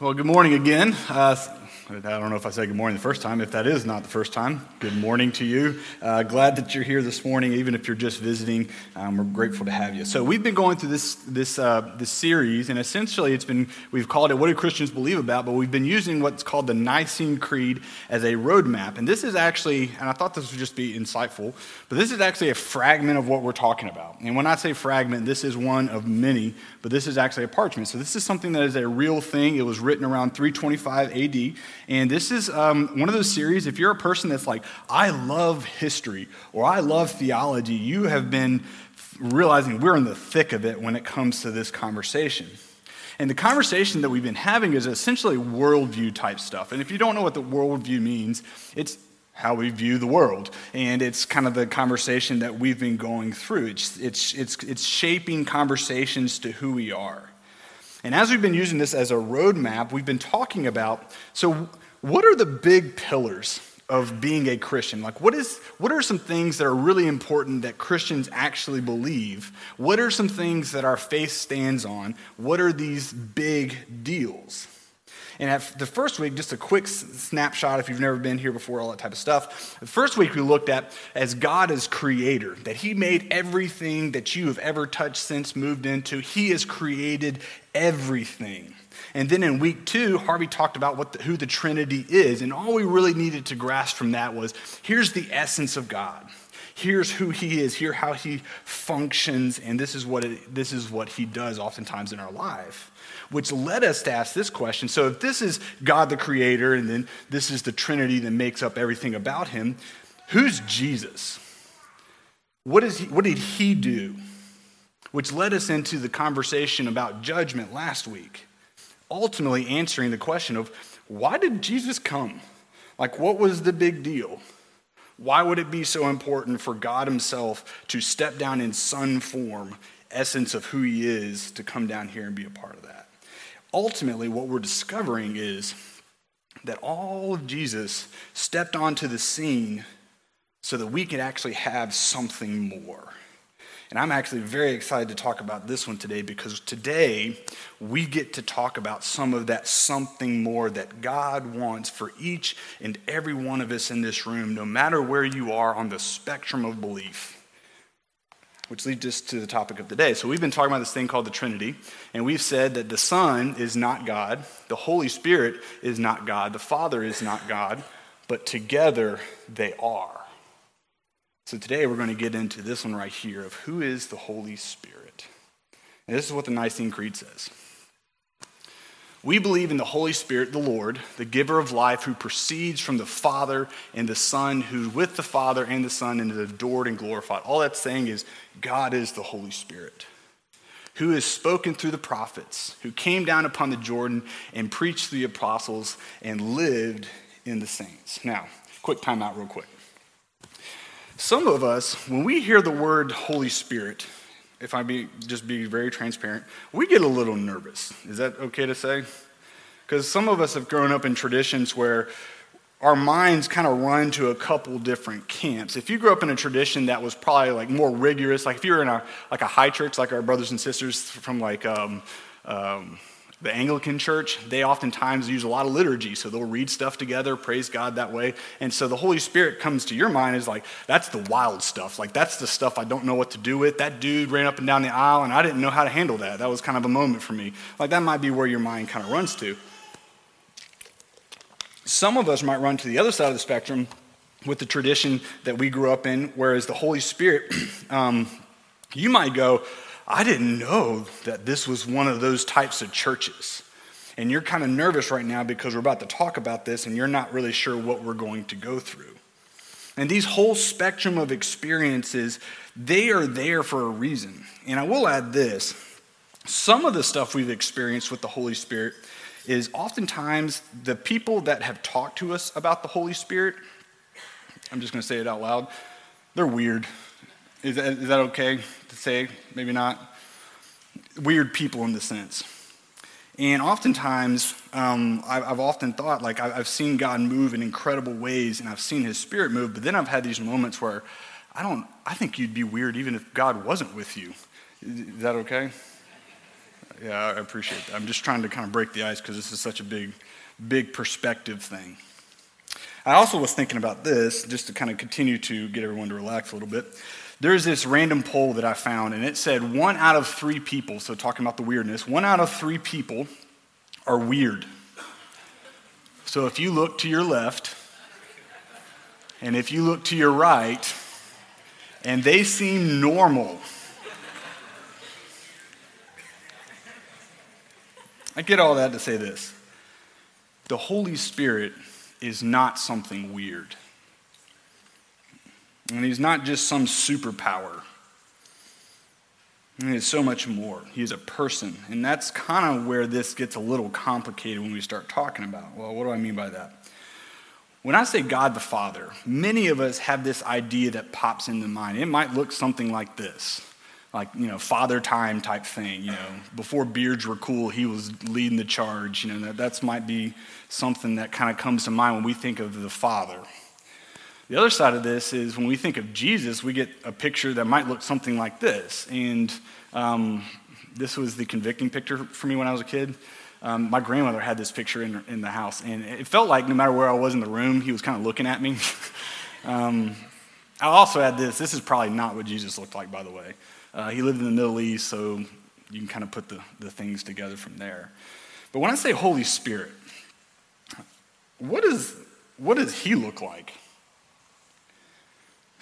Well, good morning again. Uh, I don't know if I said good morning the first time. If that is not the first time, good morning to you. Uh, glad that you're here this morning, even if you're just visiting. Um, we're grateful to have you. So we've been going through this this uh, this series, and essentially, it's been we've called it "What Do Christians Believe About?" But we've been using what's called the Nicene Creed as a roadmap, and this is actually, and I thought this would just be insightful, but this is actually a fragment of what we're talking about. And when I say fragment, this is one of many, but this is actually a parchment. So this is something that is a real thing. It was written around 325 A.D. And this is um, one of those series, if you're a person that's like, I love history or I love theology, you have been realizing we're in the thick of it when it comes to this conversation. And the conversation that we've been having is essentially worldview type stuff. And if you don't know what the worldview means, it's how we view the world. And it's kind of the conversation that we've been going through. It's, it's, it's, it's shaping conversations to who we are. And as we've been using this as a roadmap, we've been talking about so, what are the big pillars of being a Christian? Like, what, is, what are some things that are really important that Christians actually believe? What are some things that our faith stands on? What are these big deals? And at the first week, just a quick snapshot if you've never been here before, all that type of stuff. The first week we looked at as God as creator, that He made everything that you have ever touched since moved into. He has created everything. And then in week two, Harvey talked about what the, who the Trinity is. And all we really needed to grasp from that was here's the essence of God. Here's who he is. Here how he functions. And this is what, it, this is what he does oftentimes in our life which led us to ask this question. So, if this is God the Creator, and then this is the Trinity that makes up everything about him, who's Jesus? What, is he, what did he do? Which led us into the conversation about judgment last week, ultimately answering the question of why did Jesus come? Like, what was the big deal? Why would it be so important for God Himself to step down in Son form, essence of who He is, to come down here and be a part of that? ultimately, what we're discovering is that all of Jesus stepped onto the scene so that we could actually have something more. And I'm actually very excited to talk about this one today because today we get to talk about some of that something more that God wants for each and every one of us in this room, no matter where you are on the spectrum of belief which leads us to the topic of the day. So, we've been talking about this thing called the Trinity, and we've said that the Son is not God, the Holy Spirit is not God, the Father is not God, but together they are. So, today we're going to get into this one right here of who is the Holy Spirit. And this is what the Nicene Creed says. We believe in the Holy Spirit, the Lord, the giver of life, who proceeds from the Father and the Son, who with the Father and the Son and is adored and glorified. All that's saying is God is the Holy Spirit, who has spoken through the prophets, who came down upon the Jordan and preached to the apostles and lived in the saints. Now, quick time out, real quick. Some of us, when we hear the word Holy Spirit, if I be just be very transparent, we get a little nervous. Is that okay to say? Because some of us have grown up in traditions where our minds kind of run to a couple different camps. If you grew up in a tradition that was probably like more rigorous, like if you were in a like a high church, like our brothers and sisters from like um, um, the Anglican church, they oftentimes use a lot of liturgy. So they'll read stuff together, praise God that way. And so the Holy Spirit comes to your mind is like, that's the wild stuff. Like, that's the stuff I don't know what to do with. That dude ran up and down the aisle, and I didn't know how to handle that. That was kind of a moment for me. Like, that might be where your mind kind of runs to. Some of us might run to the other side of the spectrum with the tradition that we grew up in, whereas the Holy Spirit, um, you might go, I didn't know that this was one of those types of churches. And you're kind of nervous right now because we're about to talk about this and you're not really sure what we're going to go through. And these whole spectrum of experiences, they are there for a reason. And I will add this some of the stuff we've experienced with the Holy Spirit is oftentimes the people that have talked to us about the Holy Spirit, I'm just going to say it out loud, they're weird. Is that, is that okay to say? Maybe not. Weird people in the sense. And oftentimes, um, I've often thought, like, I've seen God move in incredible ways and I've seen his spirit move, but then I've had these moments where I don't, I think you'd be weird even if God wasn't with you. Is that okay? Yeah, I appreciate that. I'm just trying to kind of break the ice because this is such a big, big perspective thing. I also was thinking about this, just to kind of continue to get everyone to relax a little bit. There's this random poll that I found, and it said one out of three people, so talking about the weirdness, one out of three people are weird. So if you look to your left, and if you look to your right, and they seem normal, I get all that to say this the Holy Spirit is not something weird. And he's not just some superpower. He is so much more. He is a person. And that's kind of where this gets a little complicated when we start talking about. Well, what do I mean by that? When I say God the Father, many of us have this idea that pops into mind. It might look something like this like you know father time type thing you know before beards were cool he was leading the charge you know that that's might be something that kind of comes to mind when we think of the father the other side of this is when we think of jesus we get a picture that might look something like this and um, this was the convicting picture for me when i was a kid um, my grandmother had this picture in, in the house and it felt like no matter where i was in the room he was kind of looking at me um, i also had this this is probably not what jesus looked like by the way uh, he lived in the Middle East, so you can kind of put the, the things together from there. But when I say Holy Spirit, what, is, what does he look like?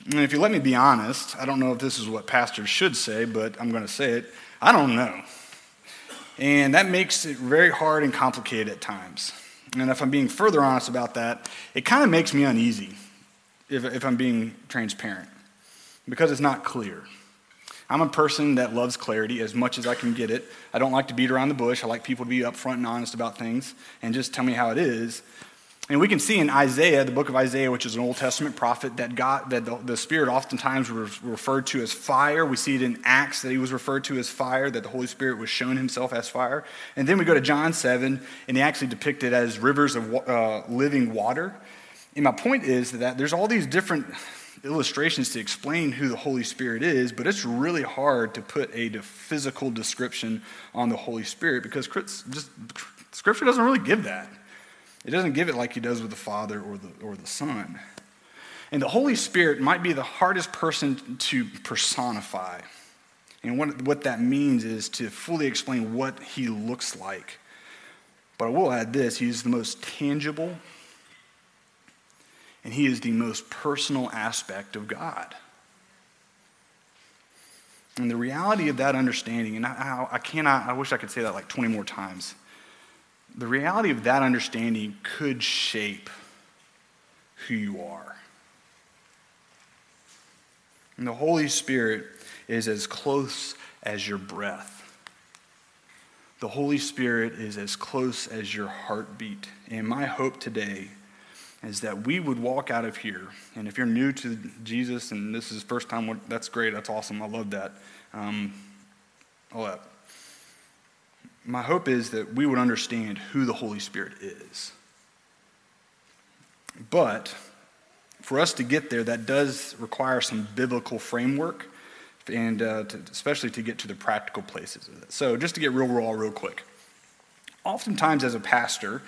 And if you let me be honest, I don't know if this is what pastors should say, but I'm going to say it. I don't know. And that makes it very hard and complicated at times. And if I'm being further honest about that, it kind of makes me uneasy, if, if I'm being transparent, because it's not clear. I'm a person that loves clarity as much as I can get it. I don't like to beat around the bush. I like people to be upfront and honest about things and just tell me how it is. And we can see in Isaiah, the book of Isaiah, which is an Old Testament prophet, that God, that the, the Spirit oftentimes was referred to as fire. We see it in Acts that he was referred to as fire, that the Holy Spirit was shown himself as fire. And then we go to John 7, and he actually depicted as rivers of uh, living water. And my point is that there's all these different illustrations to explain who the Holy Spirit is, but it's really hard to put a physical description on the Holy Spirit because just, Scripture doesn't really give that. It doesn't give it like He does with the Father or the, or the Son. And the Holy Spirit might be the hardest person to personify. And what, what that means is to fully explain what He looks like. But I will add this He's the most tangible and He is the most personal aspect of God. And the reality of that understanding, and I, I, cannot, I wish I could say that like 20 more times. The reality of that understanding could shape who you are. And the Holy Spirit is as close as your breath. The Holy Spirit is as close as your heartbeat. And my hope today is that we would walk out of here. And if you're new to Jesus and this is first time, that's great. That's awesome. I love that. Um, all that. My hope is that we would understand who the Holy Spirit is. But for us to get there, that does require some biblical framework, and uh, to, especially to get to the practical places of it. So, just to get real raw, real quick. Oftentimes, as a pastor,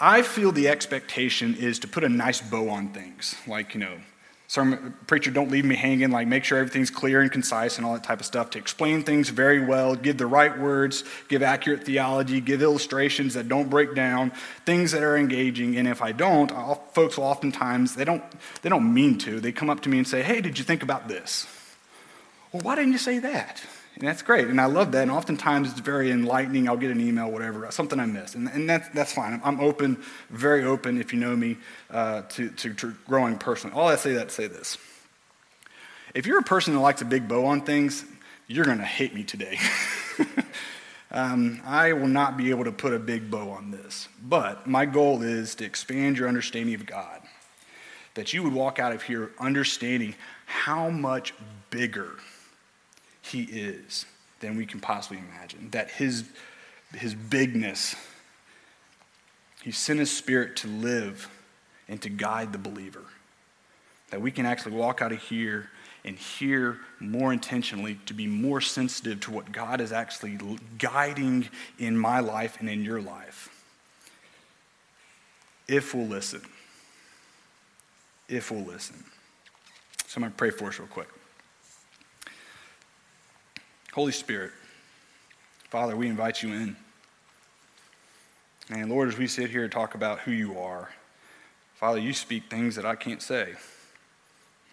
I feel the expectation is to put a nice bow on things, like, you know, sermon, preacher, don't leave me hanging, like make sure everything's clear and concise and all that type of stuff, to explain things very well, give the right words, give accurate theology, give illustrations that don't break down, things that are engaging. And if I don't, I'll, folks will oftentimes, they don't, they don't mean to, they come up to me and say, hey, did you think about this? Well, why didn't you say that? And that's great. And I love that. And oftentimes it's very enlightening. I'll get an email, whatever, something I missed. And, and that's, that's fine. I'm open, very open, if you know me, uh, to, to, to, growing personally. All I say that say this. If you're a person that likes a big bow on things, you're going to hate me today. um, I will not be able to put a big bow on this. But my goal is to expand your understanding of God. That you would walk out of here understanding how much bigger he is than we can possibly imagine. That his, his bigness, he sent his spirit to live and to guide the believer. That we can actually walk out of here and hear more intentionally, to be more sensitive to what God is actually guiding in my life and in your life. If we'll listen. If we'll listen. So I'm going to pray for us real quick. Holy Spirit, Father, we invite you in. And Lord, as we sit here and talk about who you are, Father, you speak things that I can't say.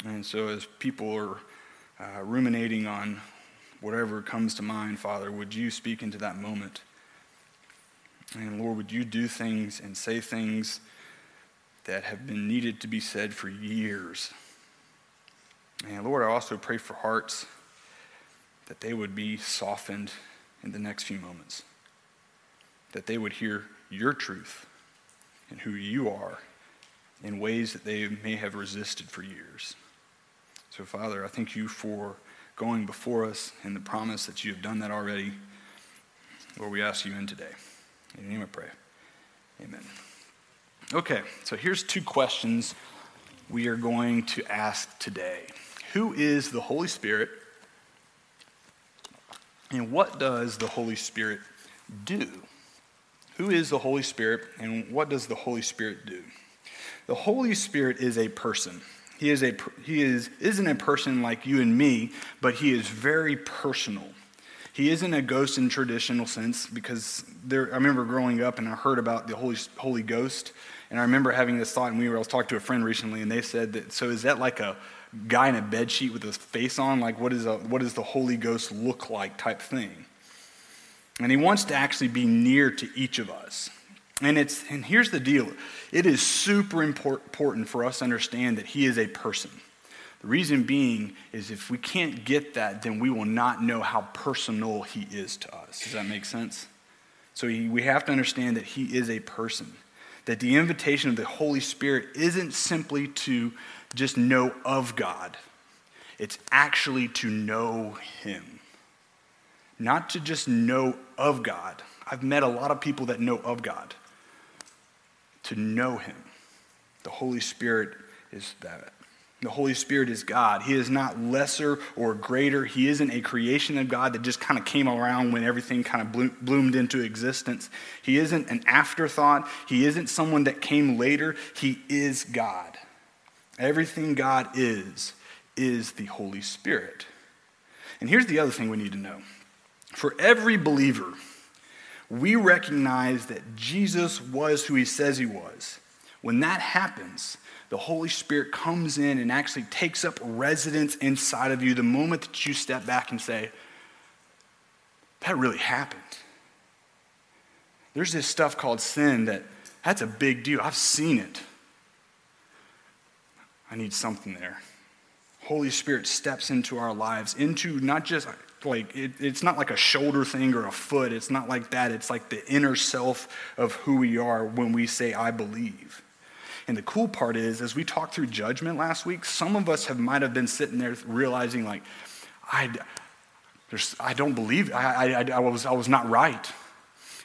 And so as people are uh, ruminating on whatever comes to mind, Father, would you speak into that moment? And Lord, would you do things and say things that have been needed to be said for years? And Lord, I also pray for hearts that they would be softened in the next few moments, that they would hear your truth and who you are in ways that they may have resisted for years. So, Father, I thank you for going before us and the promise that you have done that already. Lord, we ask you in today. In your name I pray. Amen. Okay, so here's two questions we are going to ask today Who is the Holy Spirit? And what does the Holy Spirit do? Who is the Holy Spirit and what does the Holy Spirit do? The Holy Spirit is a person. He, is a, he is, isn't a person like you and me, but he is very personal. He isn't a ghost in traditional sense because there, I remember growing up and I heard about the Holy, Holy Ghost. And I remember having this thought, and we were, I was talking to a friend recently, and they said that, so is that like a guy in a bed sheet with his face on? Like, what, is a, what does the Holy Ghost look like type thing? And he wants to actually be near to each of us. And, it's, and here's the deal it is super important for us to understand that he is a person. The reason being is if we can't get that, then we will not know how personal he is to us. Does that make sense? So he, we have to understand that he is a person. That the invitation of the Holy Spirit isn't simply to just know of God, it's actually to know him. Not to just know of God. I've met a lot of people that know of God. To know him. The Holy Spirit is that. The Holy Spirit is God. He is not lesser or greater. He isn't a creation of God that just kind of came around when everything kind of bloomed into existence. He isn't an afterthought. He isn't someone that came later. He is God. Everything God is, is the Holy Spirit. And here's the other thing we need to know for every believer, we recognize that Jesus was who he says he was. When that happens, the Holy Spirit comes in and actually takes up residence inside of you the moment that you step back and say, That really happened. There's this stuff called sin that that's a big deal. I've seen it. I need something there. Holy Spirit steps into our lives, into not just like it, it's not like a shoulder thing or a foot. It's not like that. It's like the inner self of who we are when we say, I believe. And the cool part is, as we talked through judgment last week, some of us have might have been sitting there realizing, like, I, I don't believe, I, I, I, was, I was not right.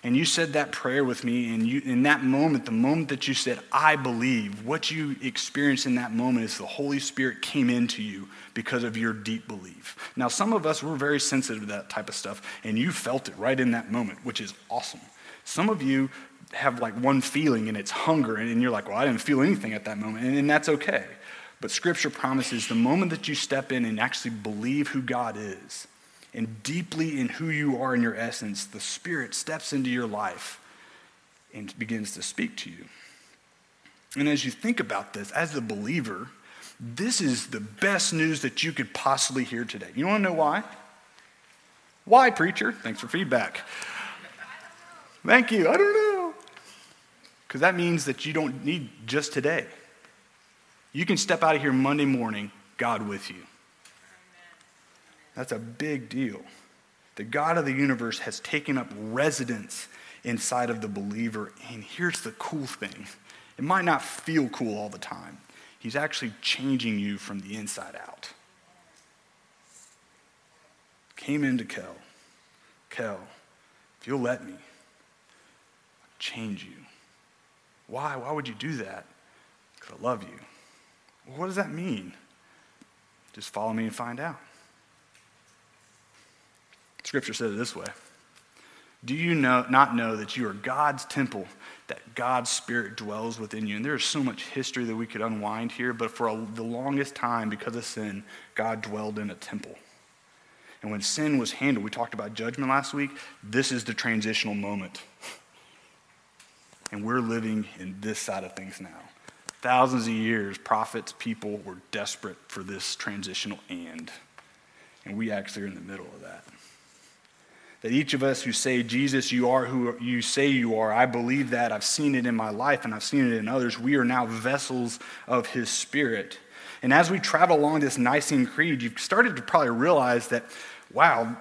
And you said that prayer with me, and you, in that moment, the moment that you said, I believe, what you experienced in that moment is the Holy Spirit came into you because of your deep belief. Now, some of us, we're very sensitive to that type of stuff, and you felt it right in that moment, which is awesome. Some of you, have like one feeling and it's hunger, and you're like, well, I didn't feel anything at that moment, and, and that's okay. But Scripture promises the moment that you step in and actually believe who God is, and deeply in who you are in your essence, the Spirit steps into your life and begins to speak to you. And as you think about this, as a believer, this is the best news that you could possibly hear today. You want to know why? Why, preacher? Thanks for feedback. Thank you. I don't know. Because that means that you don't need just today. You can step out of here Monday morning, God with you. That's a big deal. The God of the universe has taken up residence inside of the believer. And here's the cool thing it might not feel cool all the time, He's actually changing you from the inside out. Came into Kel. Kel, if you'll let me, I change you. Why? Why would you do that? Because I love you. Well, what does that mean? Just follow me and find out. Scripture says it this way Do you know, not know that you are God's temple, that God's Spirit dwells within you? And there's so much history that we could unwind here, but for a, the longest time, because of sin, God dwelled in a temple. And when sin was handled, we talked about judgment last week, this is the transitional moment. And we're living in this side of things now. Thousands of years, prophets, people were desperate for this transitional end. And we actually are in the middle of that. That each of us who say, Jesus, you are who you say you are, I believe that. I've seen it in my life and I've seen it in others. We are now vessels of his spirit. And as we travel along this Nicene Creed, you've started to probably realize that, wow,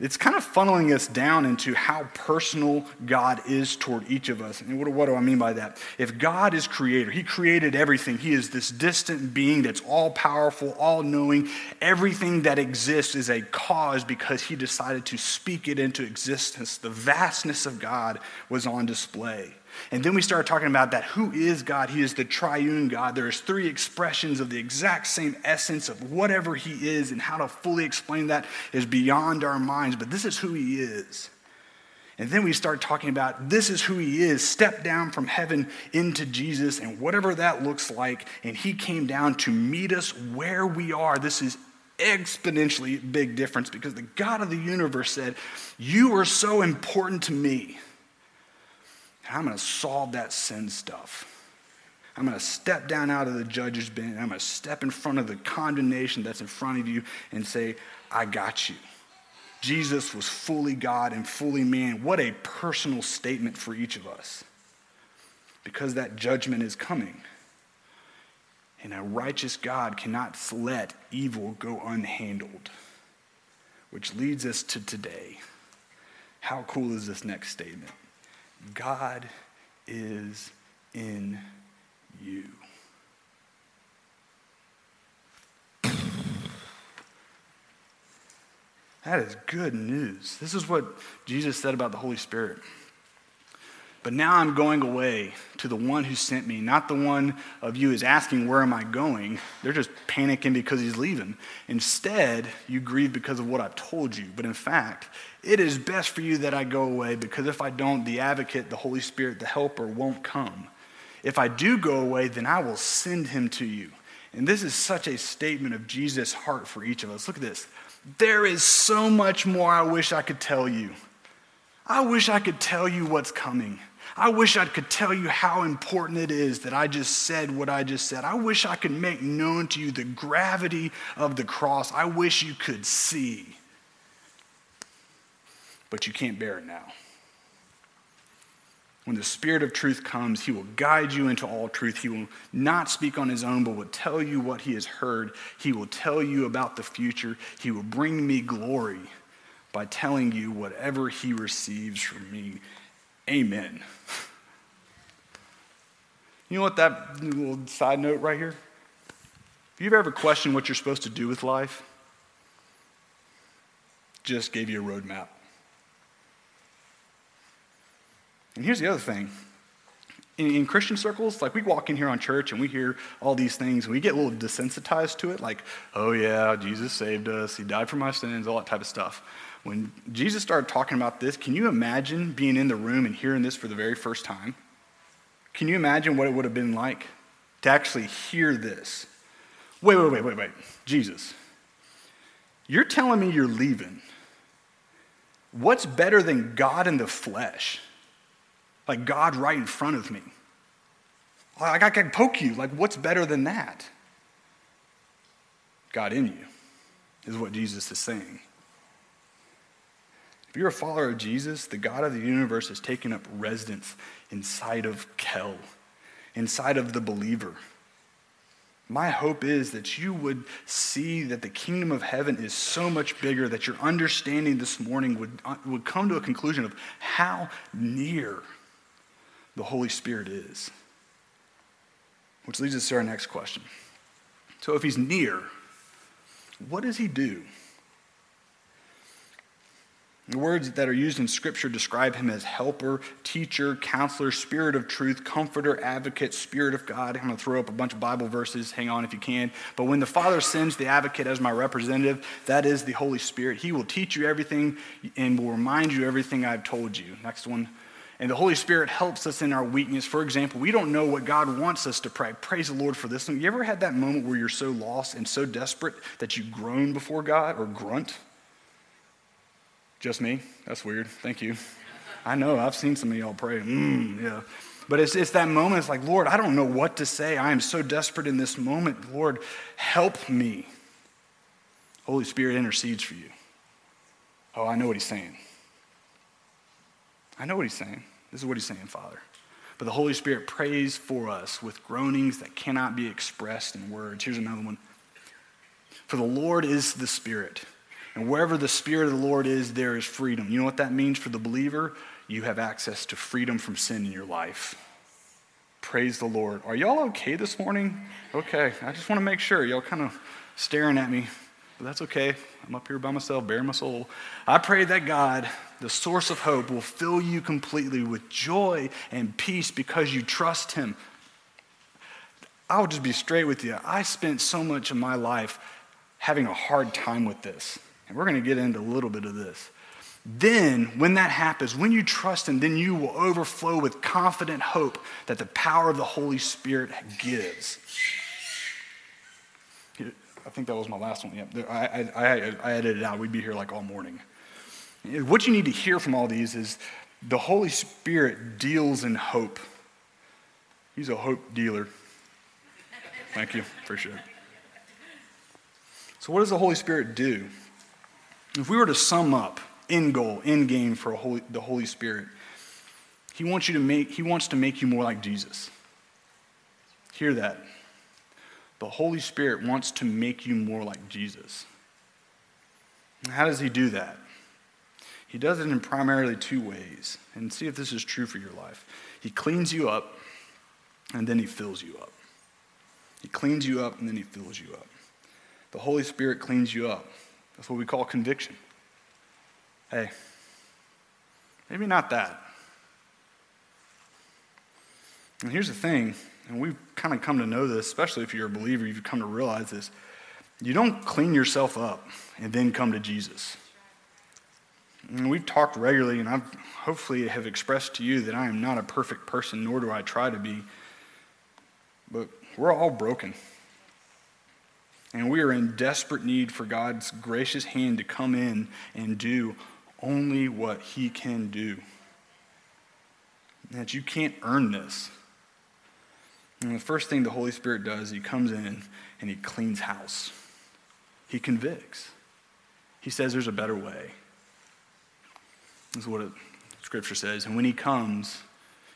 it's kind of funneling us down into how personal God is toward each of us. And what, what, do I mean by that? If God is creator, He created everything. He is this distant being that's all powerful, all knowing. Everything that exists is a cause because He decided to speak it into existence. The vastness of God was on display. And then we start talking about that who is God? He is the triune God. There's three expressions of the exact same essence of whatever He is, and how to fully explain that is beyond our minds, but this is who He is. And then we start talking about this is who He is, step down from heaven into Jesus, and whatever that looks like. And He came down to meet us where we are. This is exponentially big difference because the God of the universe said, You are so important to me I'm going to solve that sin stuff. I'm going to step down out of the judge's bench. I'm going to step in front of the condemnation that's in front of you and say, I got you. Jesus was fully God and fully man. What a personal statement for each of us. Because that judgment is coming. And a righteous God cannot let evil go unhandled. Which leads us to today. How cool is this next statement? God is in you. That is good news. This is what Jesus said about the Holy Spirit. But now I'm going away to the one who sent me. Not the one of you is asking, Where am I going? They're just panicking because he's leaving. Instead, you grieve because of what I've told you. But in fact, it is best for you that I go away because if I don't, the advocate, the Holy Spirit, the helper won't come. If I do go away, then I will send him to you. And this is such a statement of Jesus' heart for each of us. Look at this. There is so much more I wish I could tell you. I wish I could tell you what's coming. I wish I could tell you how important it is that I just said what I just said. I wish I could make known to you the gravity of the cross. I wish you could see. But you can't bear it now. When the Spirit of truth comes, He will guide you into all truth. He will not speak on His own, but will tell you what He has heard. He will tell you about the future. He will bring me glory by telling you whatever He receives from me. Amen. You know what that little side note right here? If you've ever questioned what you're supposed to do with life? Just gave you a roadmap. And here's the other thing. In, in, Christian circles, like we walk in here on church and we hear all these things and we get a little desensitized to it, like, oh yeah, Jesus saved us, he died for my sins, all that type of stuff. When Jesus started talking about this, can you imagine being in the room and hearing this for the very first time? Can you imagine what it would have been like to actually hear this? Wait, wait, wait, wait, wait. Jesus, you're telling me you're leaving. What's better than God in the flesh? Like God right in front of me. Like I can poke you. Like, what's better than that? God in you is what Jesus is saying. If you're a follower of Jesus, the God of the universe has taken up residence inside of Kel, inside of the believer. My hope is that you would see that the kingdom of heaven is so much bigger that your understanding this morning would, uh, would come to a conclusion of how near the Holy Spirit is. Which leads us to our next question. So, if he's near, what does he do? The words that are used in Scripture describe him as helper, teacher, counselor, spirit of truth, comforter, advocate, spirit of God. I'm going to throw up a bunch of Bible verses. Hang on if you can. But when the Father sends the advocate as my representative, that is the Holy Spirit. He will teach you everything and will remind you everything I've told you. Next one. And the Holy Spirit helps us in our weakness. For example, we don't know what God wants us to pray. Praise the Lord for this. You ever had that moment where you're so lost and so desperate that you groan before God or grunt? Just me? That's weird. Thank you. I know, I've seen some of y'all pray. Mm, yeah. But it's, it's that moment, it's like, Lord, I don't know what to say. I am so desperate in this moment. Lord, help me. Holy Spirit intercedes for you. Oh, I know what he's saying. I know what he's saying. This is what he's saying, Father. But the Holy Spirit prays for us with groanings that cannot be expressed in words. Here's another one. For the Lord is the Spirit. And wherever the Spirit of the Lord is, there is freedom. You know what that means for the believer? You have access to freedom from sin in your life. Praise the Lord. Are y'all okay this morning? Okay. I just want to make sure. Y'all kind of staring at me, but that's okay. I'm up here by myself, bearing my soul. I pray that God, the source of hope, will fill you completely with joy and peace because you trust Him. I'll just be straight with you. I spent so much of my life having a hard time with this. And we're going to get into a little bit of this. Then, when that happens, when you trust Him, then you will overflow with confident hope that the power of the Holy Spirit gives. I think that was my last one. Yeah, I, I, I edited it out. We'd be here like all morning. What you need to hear from all these is the Holy Spirit deals in hope. He's a hope dealer. Thank you. Appreciate it. So, what does the Holy Spirit do? If we were to sum up end goal, end game for Holy, the Holy Spirit, he wants you to make he wants to make you more like Jesus. Hear that. The Holy Spirit wants to make you more like Jesus. And how does he do that? He does it in primarily two ways. And see if this is true for your life. He cleans you up and then he fills you up. He cleans you up and then he fills you up. The Holy Spirit cleans you up. That's what we call conviction. Hey, maybe not that. And here's the thing, and we've kind of come to know this, especially if you're a believer, you've come to realize this. You don't clean yourself up and then come to Jesus. And we've talked regularly, and I've hopefully have expressed to you that I am not a perfect person, nor do I try to be. But we're all broken. And we are in desperate need for God's gracious hand to come in and do only what He can do. That you can't earn this. And the first thing the Holy Spirit does, He comes in and He cleans house. He convicts. He says there's a better way. This is what it, Scripture says. And when He comes,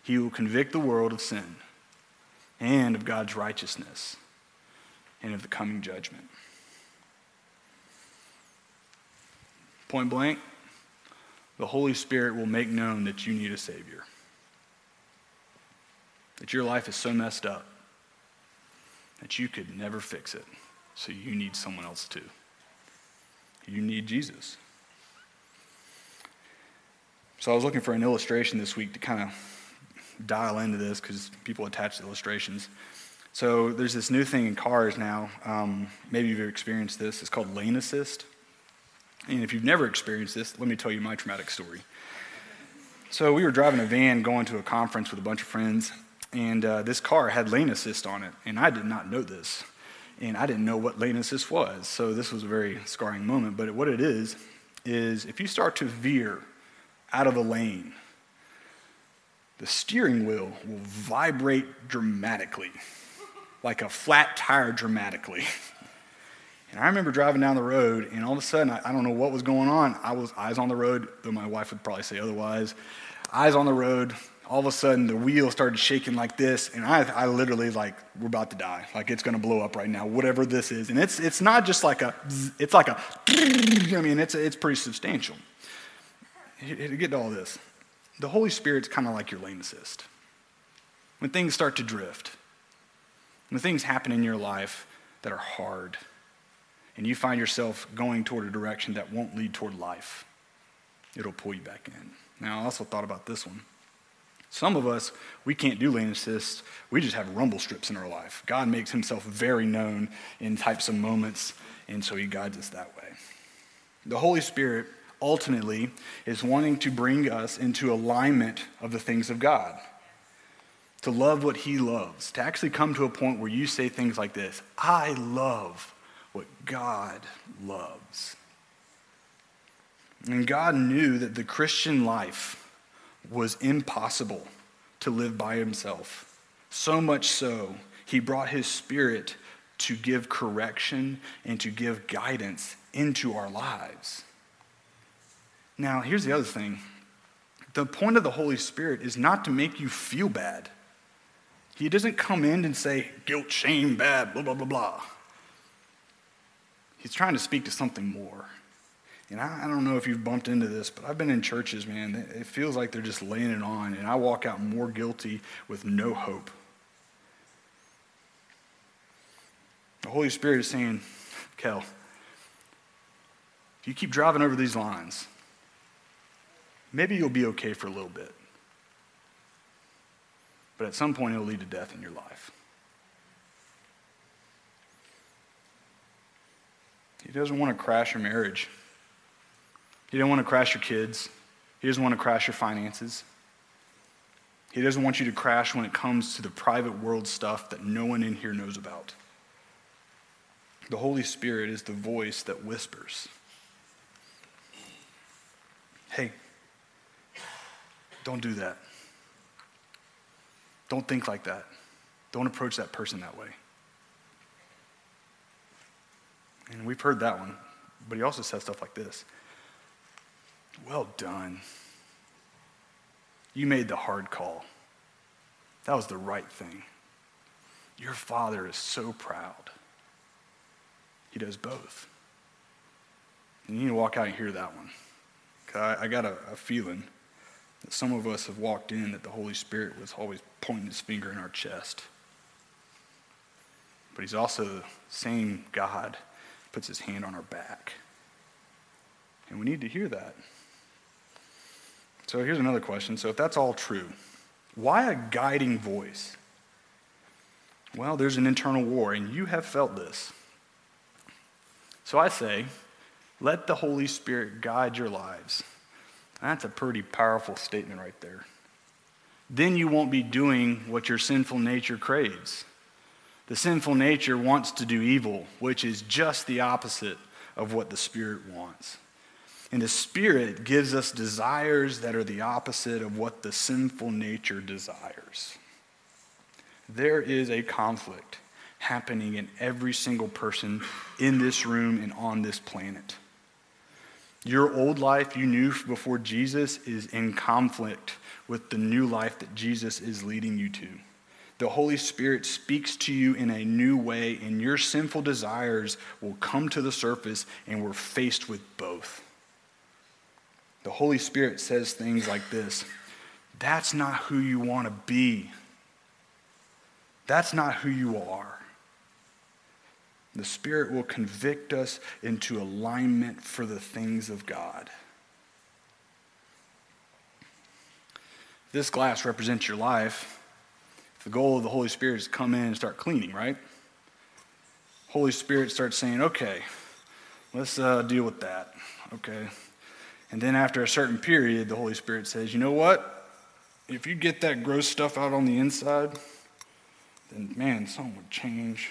He will convict the world of sin and of God's righteousness and of the coming judgment. Point blank, the Holy Spirit will make known that you need a Savior. That your life is so messed up that you could never fix it. So you need someone else too. You need Jesus. So I was looking for an illustration this week to kind of dial into this because people attach illustrations. So there's this new thing in cars now. Um, maybe you've experienced this. It's called lane assist. And if you've never experienced this, let me tell you my traumatic story. So we were driving a van going to a conference with a bunch of friends, and uh, this car had lane assist on it, and I did not know this. And I didn't know what lane assist was. So this was a very scarring moment. But what it is, is if you start to veer out of the lane, the steering wheel will vibrate dramatically like a flat tire dramatically. And I remember driving down the road, and all of a sudden, I, I, don't know what was going on. I was eyes on the road, though my wife would probably say otherwise. Eyes on the road. All of a sudden, the wheel started shaking like this, and I, I literally like we're about to die. Like it's going to blow up right now, whatever this is. And it's it's not just like a, it's like a. I mean, it's it's pretty substantial. To get to all this, the Holy Spirit's kind of like your lane assist. When things start to drift, when things happen in your life that are hard, and you find yourself going toward a direction that won't lead toward life, it'll pull you back in. Now, I also thought about this one. Some of us, we can't do lane assist. We just have rumble strips in our life. God makes himself very known in types of moments, and so he guides us that way. The Holy Spirit ultimately is wanting to bring us into alignment of the things of God, to love what he loves, to actually come to a point where you say things like this I love what God loves. And God knew that the Christian life was impossible to live by himself. So much so, he brought his spirit to give correction and to give guidance into our lives. Now, here's the other thing the point of the Holy Spirit is not to make you feel bad. He doesn't come in and say, guilt, shame, bad, blah, blah, blah, blah. He's trying to speak to something more. And I, I, don't know if you've bumped into this, but I've been in churches, man. It feels like they're just laying it on, and I walk out more guilty with no hope. The Holy Spirit is saying, Kel, if you keep driving over these lines, maybe you'll be okay for a little bit. But at some point, it'll lead to death in your life. He doesn't want to crash your marriage. He doesn't want to crash your kids. He doesn't want to crash your finances. He doesn't want you to crash when it comes to the private world stuff that no one in here knows about. The Holy Spirit is the voice that whispers. Hey, don't do that. Don't think like that. Don't approach that person that way. And we've heard that one, but he also says stuff like this Well done. You made the hard call. That was the right thing. Your father is so proud. He does both. And you need to walk out and hear that one. I, I got a, a feeling that some of us have walked in that the Holy Spirit was always pointing his finger in our chest. But he's also the same God puts his hand on our back. And we need to hear that. So here's another question. So if that's all true, why a guiding voice? Well, there's an internal war, and you have felt this. So I say, let the Holy Spirit guide your lives. That's a pretty powerful statement right there. Then you won't be doing what your sinful nature craves. The sinful nature wants to do evil, which is just the opposite of what the Spirit wants. And the Spirit gives us desires that are the opposite of what the sinful nature desires. There is a conflict happening in every single person in this room and on this planet. Your old life you knew before Jesus is in conflict with the new life that Jesus is leading you to. The Holy Spirit speaks to you in a new way, and your sinful desires will come to the surface, and we're faced with both. The Holy Spirit says things like this That's not who you want to be. That's not who you are. The Spirit will convict us into alignment for the things of God. This glass represents your life. The goal of the Holy Spirit is to come in and start cleaning, right? Holy Spirit starts saying, okay, let's uh, deal with that, okay? And then after a certain period, the Holy Spirit says, you know what? If you get that gross stuff out on the inside, then man, something would change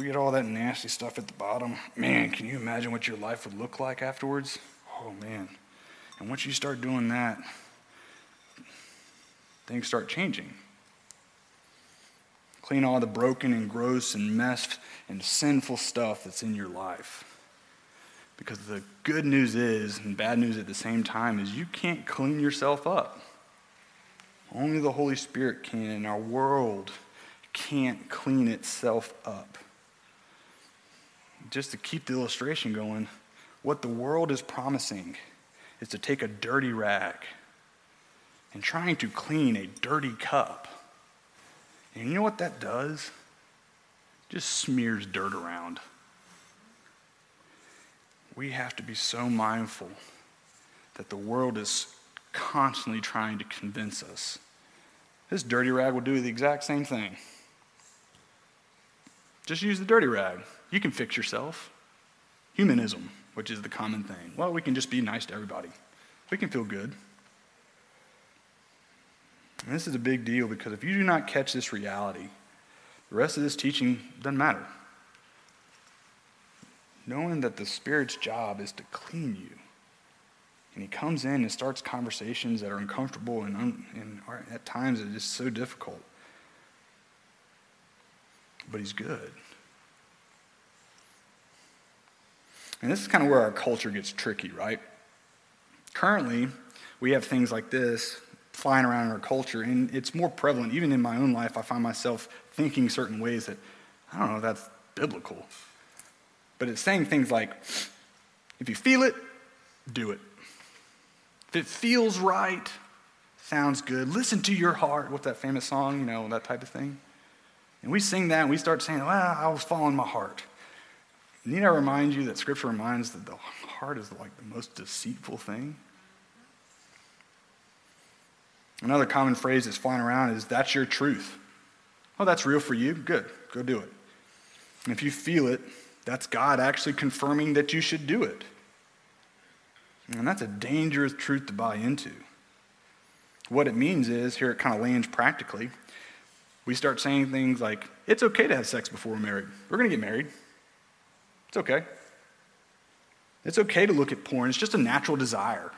Forget all that nasty stuff at the bottom. Man, can you imagine what your life would look like afterwards? Oh, man. And once you start doing that, things start changing. Clean all the broken and gross and messed and sinful stuff that's in your life. Because the good news is, and bad news at the same time, is you can't clean yourself up. Only the Holy Spirit can, and our world can't clean itself up just to keep the illustration going, what the world is promising is to take a dirty rag and trying to clean a dirty cup. And you know what that does? Just smears dirt around. We have to be so mindful that the world is constantly trying to convince us. This dirty rag will do the exact same thing. Just use the dirty rag. You can fix yourself. Humanism, which is the common thing. Well, we can just be nice to everybody. We can feel good. And this is a big deal because if you do not catch this reality, the rest of this teaching doesn't matter. Knowing that the Spirit's job is to clean you. And he comes in and starts conversations that are uncomfortable and, un- and are, at times it is so difficult. But he's good. And this is kind of where our culture gets tricky, right? Currently, we have things like this flying around in our culture, and it's more prevalent. Even in my own life, I find myself thinking certain ways that I don't know that's biblical. But it's saying things like, if you feel it, do it. If it feels right, sounds good, listen to your heart. What's that famous song? You know, that type of thing. And we sing that and we start saying, well, I was following my heart. Need I remind you that Scripture reminds that the heart is like the most deceitful thing? Another common phrase that's flying around is, that's your truth. Oh, that's real for you? Good. Go do it. And if you feel it, that's God actually confirming that you should do it. And that's a dangerous truth to buy into. What it means is, here it kind of lands practically, we start saying things like, it's okay to have sex before we're married. We're going to get married. It's okay. It's okay to look at porn, it's just a natural desire.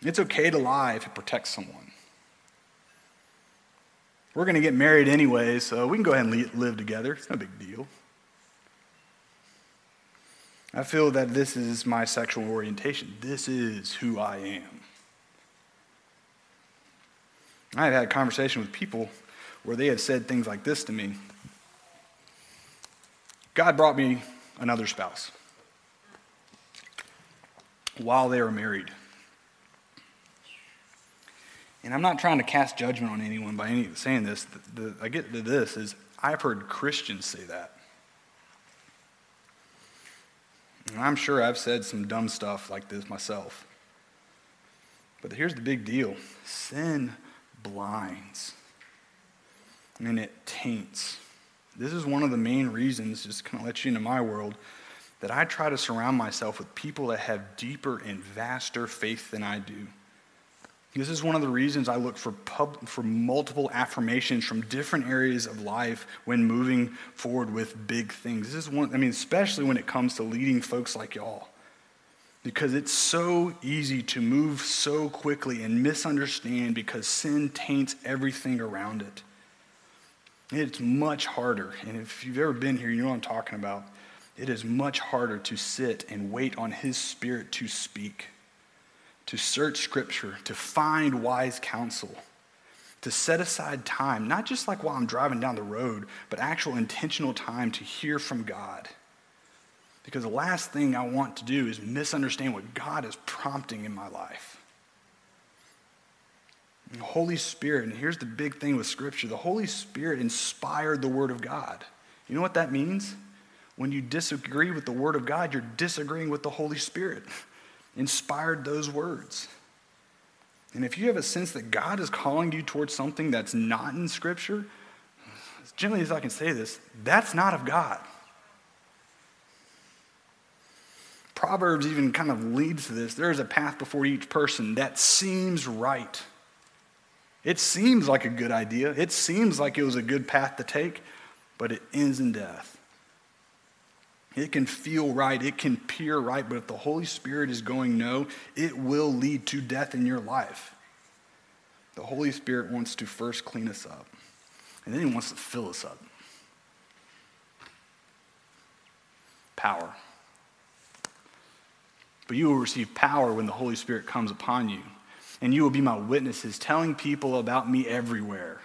It's okay to lie if it protects someone. We're going to get married anyway, so we can go ahead and live together. It's no big deal. I feel that this is my sexual orientation. This is who I am. I have had a conversation with people where they have said things like this to me God brought me another spouse while they were married. And I'm not trying to cast judgment on anyone by any saying this. The, the, I get to this is I've heard Christians say that. And I'm sure I've said some dumb stuff like this myself. But here's the big deal sin blinds and it taints. This is one of the main reasons, just kind of let you into my world, that I try to surround myself with people that have deeper and vaster faith than I do. This is one of the reasons I look for, pub, for multiple affirmations from different areas of life when moving forward with big things. This is one, I mean, especially when it comes to leading folks like y'all. Because it's so easy to move so quickly and misunderstand because sin taints everything around it. It's much harder. And if you've ever been here, you know what I'm talking about. It is much harder to sit and wait on His Spirit to speak to search Scripture, to find wise counsel, to set aside time, not just like while I'm driving down the road, but actual intentional time to hear from God. Because the last thing I want to do is misunderstand what God is prompting in my life. The Holy Spirit, and here's the big thing with Scripture the Holy Spirit inspired the Word of God. You know what that means? When you disagree with the Word of God, you're disagreeing with the Holy Spirit inspired those words. And if you have a sense that God is calling you towards something that's not in Scripture, as gently as I can say this, that's not of God. Proverbs even kind of leads to this. There is a path before each person that seems right. It seems like a good idea. It seems like it was a good path to take, but it ends in death. It can feel right, it can appear right, but if the Holy Spirit is going no, it will lead to death in your life. The Holy Spirit wants to first clean us up, and then He wants to fill us up. Power. But you will receive power when the Holy Spirit comes upon you, and you will be my witnesses, telling people about me everywhere.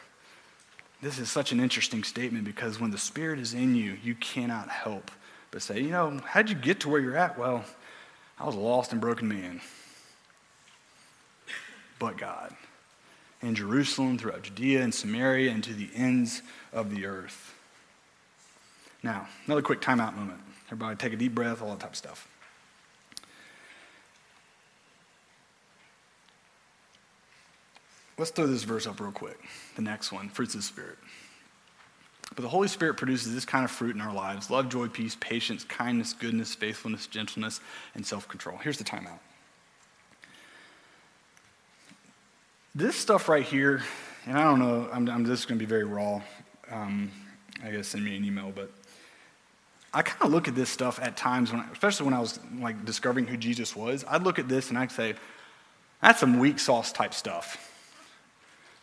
This is such an interesting statement because when the Spirit is in you, you cannot help but say, you know, how'd you get to where you're at? Well, I was a lost and broken man. But God. In Jerusalem, throughout Judea and Samaria, and to the ends of the earth. Now, another quick timeout moment. Everybody take a deep breath, all that type of stuff. Let's throw this verse up real quick. The next one fruits of the Spirit. But the Holy Spirit produces this kind of fruit in our lives love, joy, peace, patience, kindness, goodness, faithfulness, gentleness, and self control. Here's the timeout. This stuff right here, and I don't know, I'm, I'm just going to be very raw. Um, I guess send me an email, but I kind of look at this stuff at times, when, especially when I was like discovering who Jesus was. I'd look at this and I'd say, that's some weak sauce type stuff.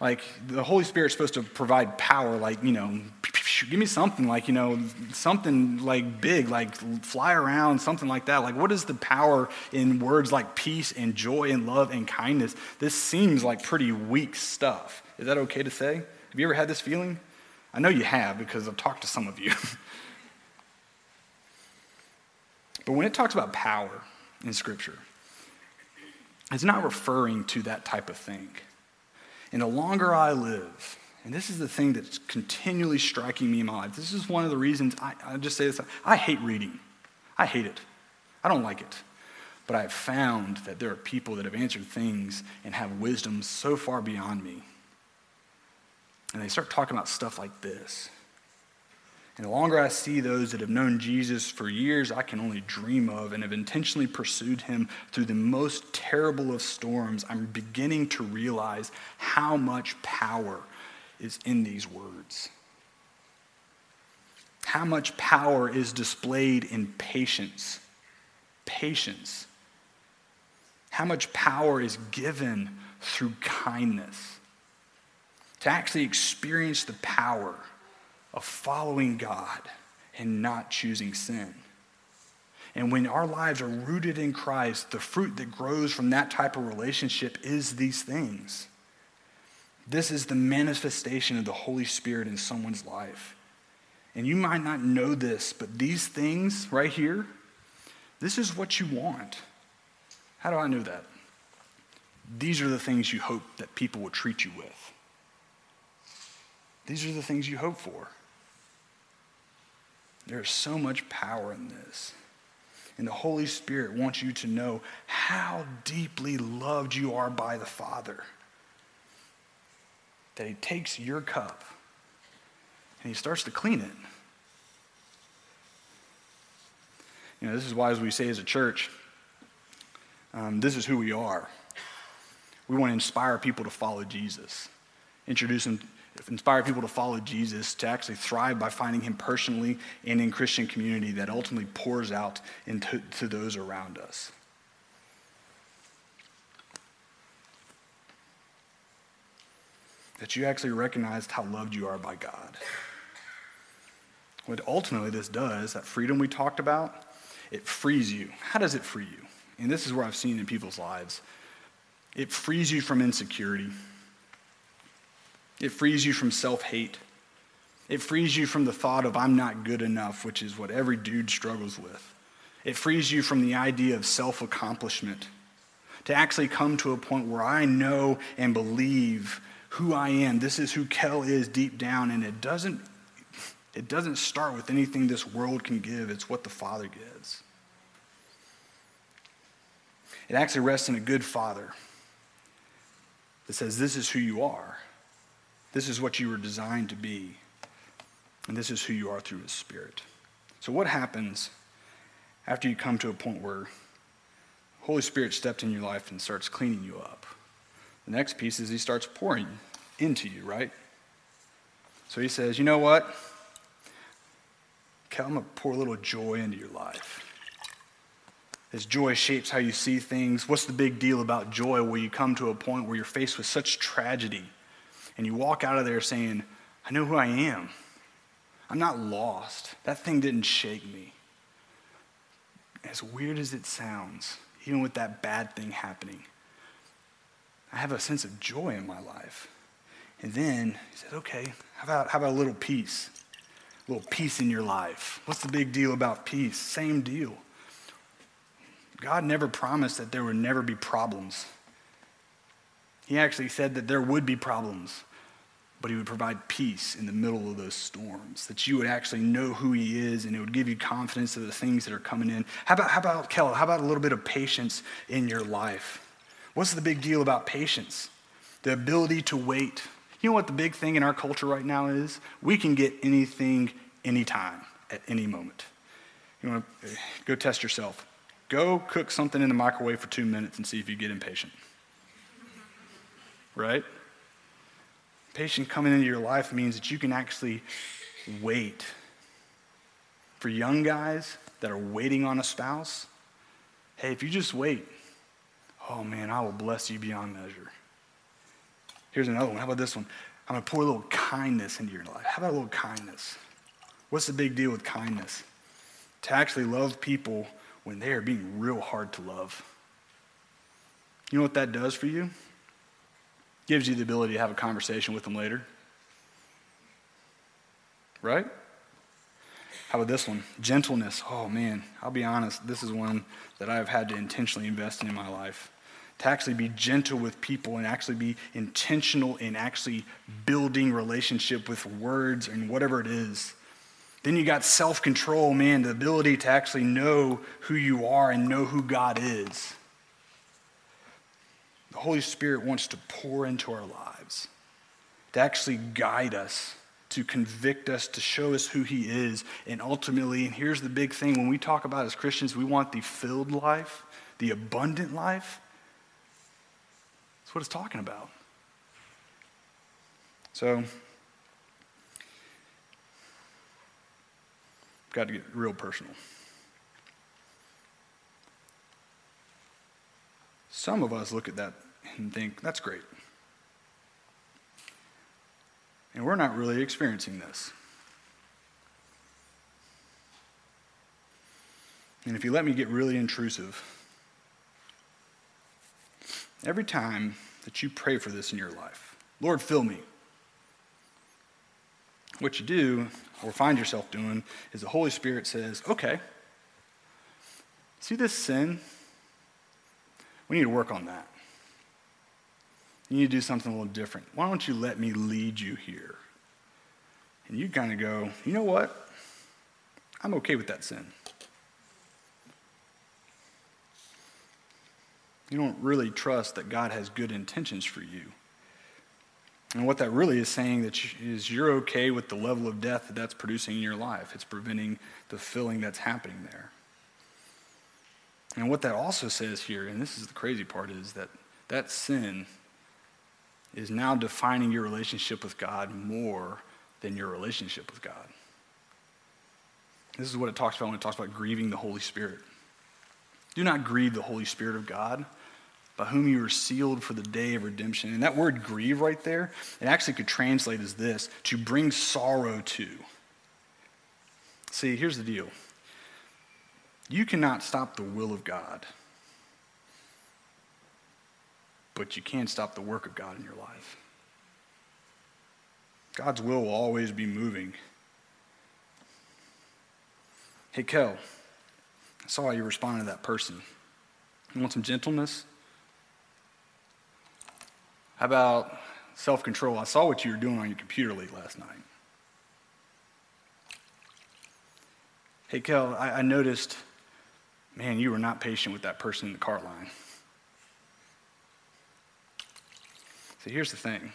Like the Holy Spirit's supposed to provide power, like, you know, give me something like, you know, something like big, like fly around, something like that. Like, what is the power in words like peace and joy and love and kindness? This seems like pretty weak stuff. Is that okay to say? Have you ever had this feeling? I know you have because I've talked to some of you. but when it talks about power in Scripture, it's not referring to that type of thing. And the longer I live, and this is the thing that's continually striking me in my life. This is one of the reasons I, I just say this I hate reading. I hate it. I don't like it. But I have found that there are people that have answered things and have wisdom so far beyond me. And they start talking about stuff like this. And the longer I see those that have known Jesus for years, I can only dream of and have intentionally pursued him through the most terrible of storms, I'm beginning to realize how much power is in these words. How much power is displayed in patience. Patience. How much power is given through kindness. To actually experience the power of following God and not choosing sin. And when our lives are rooted in Christ, the fruit that grows from that type of relationship is these things. This is the manifestation of the Holy Spirit in someone's life. And you might not know this, but these things right here, this is what you want. How do I know that? These are the things you hope that people will treat you with. These are the things you hope for. There's so much power in this. And the Holy Spirit wants you to know how deeply loved you are by the Father. That He takes your cup and He starts to clean it. You know, this is why, as we say as a church, um, this is who we are. We want to inspire people to follow Jesus, introduce them inspire people to follow Jesus, to actually thrive by finding him personally and in Christian community that ultimately pours out into to those around us. That you actually recognized how loved you are by God. What ultimately this does, that freedom we talked about, it frees you. How does it free you? And this is where I've seen in people's lives. It frees you from insecurity. It frees you from self hate. It frees you from the thought of, I'm not good enough, which is what every dude struggles with. It frees you from the idea of self accomplishment. To actually come to a point where I know and believe who I am. This is who Kel is deep down, and it doesn't, it doesn't start with anything this world can give, it's what the Father gives. It actually rests in a good Father that says, This is who you are. This is what you were designed to be. And this is who you are through His Spirit. So, what happens after you come to a point where Holy Spirit stepped in your life and starts cleaning you up? The next piece is He starts pouring into you, right? So He says, You know what? I'm going to pour a little joy into your life. As joy shapes how you see things, what's the big deal about joy where you come to a point where you're faced with such tragedy and you walk out of there saying, I know who I am. I'm not lost. That thing didn't shake me. As weird as it sounds, even with that bad thing happening, I have a sense of joy in my life. And then he said, okay, how about, how about a little peace? A little peace in your life. What's the big deal about peace? Same deal. God never promised that there would never be problems. He actually said that there would be problems, but he would provide peace in the middle of those storms, that you would actually know who he is and it would give you confidence of the things that are coming in. How about, how about Kel, how about a little bit of patience in your life? What's the big deal about patience? the ability to wait. You know what the big thing in our culture right now is? We can get anything anytime, at any moment. You want to eh, go test yourself. Go cook something in the microwave for two minutes and see if you get impatient. Right? Patience coming into your life means that you can actually wait. For young guys that are waiting on a spouse, hey, if you just wait, oh man, I will bless you beyond measure. Here's another one. How about this one? I'm to pour a little kindness into your life. How about a little kindness? What's the big deal with kindness? To actually love people when they are being real hard to love. You know what that does for you? Gives you the ability to have a conversation with them later. Right? How about this one? Gentleness. Oh man, I'll be honest, this is one that I've had to intentionally invest in in my life. To actually be gentle with people and actually be intentional in actually building relationship with words and whatever it is. Then you got self control, man, the ability to actually know who you are and know who God is. The Holy Spirit wants to pour into our lives, to actually guide us, to convict us, to show us who He is. And ultimately, and here's the big thing when we talk about as Christians, we want the filled life, the abundant life. That's what it's talking about. So, got to get real personal. Some of us look at that and think, that's great. And we're not really experiencing this. And if you let me get really intrusive, every time that you pray for this in your life, Lord, fill me. What you do, or find yourself doing, is the Holy Spirit says, okay, see this sin? We need to work on that. You need to do something a little different. Why don't you let me lead you here? And you kind of go, you know what? I'm okay with that sin. You don't really trust that God has good intentions for you. And what that really is saying that is you're okay with the level of death that that's producing in your life. It's preventing the filling that's happening there. And what that also says here, and this is the crazy part, is that that sin is now defining your relationship with God more than your relationship with God. This is what it talks about when it talks about grieving the Holy Spirit. Do not grieve the Holy Spirit of God, by whom you are sealed for the day of redemption. And that word grieve right there, it actually could translate as this to bring sorrow to. See, here's the deal you cannot stop the will of God, but you can't stop the work of God in your life. God's will will always be moving. Hey, Kel, I saw how you responded to that person. You want some gentleness? How about self control? I saw what you were doing on your computer late last night. Hey, Kel, I, I noticed, man, you were not patient with that person in the cart line. So here's the thing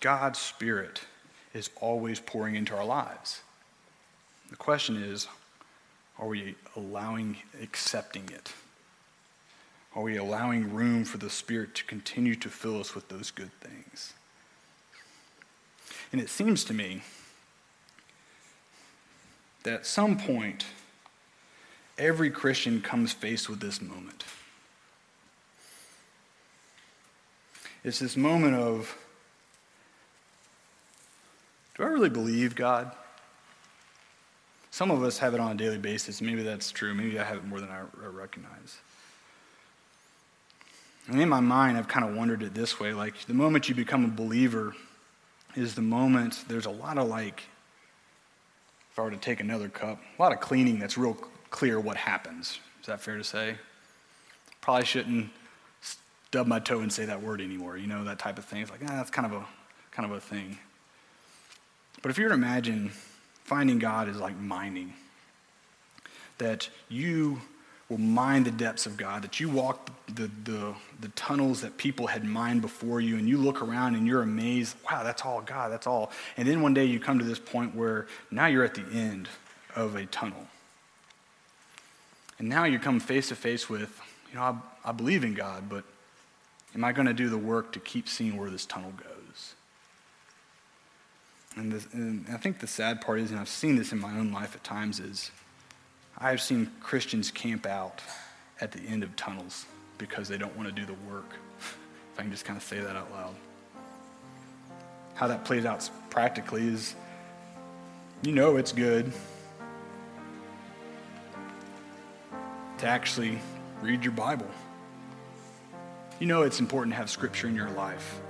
God's Spirit is always pouring into our lives. The question is, are we allowing, accepting it? Are we allowing room for the Spirit to continue to fill us with those good things? And it seems to me that at some point, every Christian comes faced with this moment. It's this moment of do I really believe God? Some of us have it on a daily basis. Maybe that's true. Maybe I have it more than I recognize. And in my mind, I've kind of wondered it this way like, the moment you become a believer is the moment there's a lot of like, if I were to take another cup, a lot of cleaning that's real clear what happens. Is that fair to say? Probably shouldn't stub my toe and say that word anymore, you know, that type of thing. It's like, ah, that's kind of a kind of a thing. But if you were to imagine finding God is like mining, that you will mine the depths of God, that you walk the, the, the tunnels that people had mined before you, and you look around and you're amazed, wow, that's all God, that's all. And then one day you come to this point where now you're at the end of a tunnel. And now you come face to face with, you know, I, I believe in God, but am I going to do the work to keep seeing where this tunnel goes? And, this, and I think the sad part is, and I've seen this in my own life at times, is I've seen Christians camp out at the end of tunnels because they don't want to do the work. if I can just kind of say that out loud. How that plays out practically is you know it's good to actually read your Bible. You know it's important to have scripture in your life.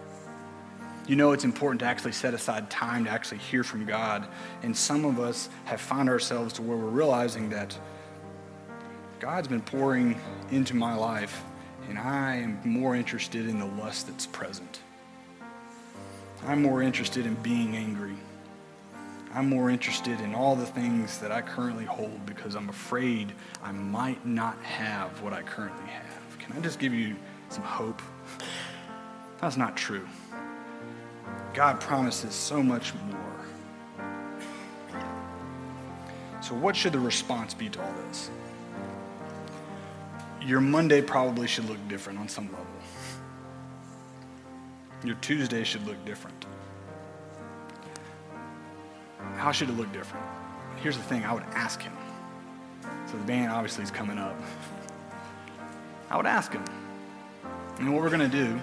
You know it's important to actually set aside time to actually hear from God. And some of us have found ourselves to where we're realizing that God's been pouring into my life, and I am more interested in the lust that's present. I'm more interested in being angry. I'm more interested in all the things that I currently hold because I'm afraid I might not have what I currently have. Can I just give you some hope? That's not true. God promises so much more. So, what should the response be to all this? Your Monday probably should look different on some level. Your Tuesday should look different. How should it look different? Here's the thing I would ask him. So the band obviously is coming up. I would ask him. And what we're going to do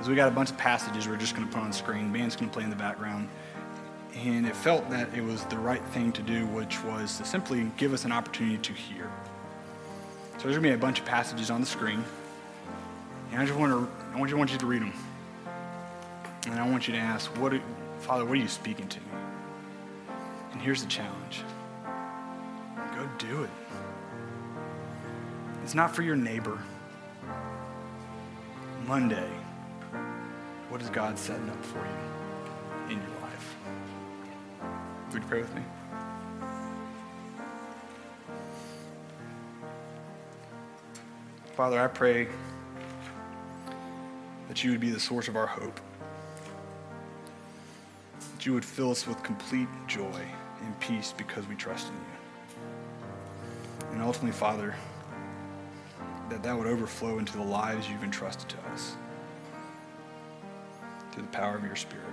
is we got a bunch of passages we're just going to put on screen. Band's going to play in the background. And it felt that it was the right thing to do, which was to simply give us an opportunity to hear. So there's going to be a bunch of passages on the screen. And I just want to, I want you, want you to read them. And I want you to ask, what, Father, what are you speaking to me? And here's the challenge go do it. It's not for your neighbor. Monday, what is God setting up for you in your life? Would you pray with me? Father, I pray that you would be the source of our hope, that you would fill us with complete joy and peace because we trust in you. And ultimately, Father, that that would overflow into the lives you've entrusted to us through the power of your Spirit.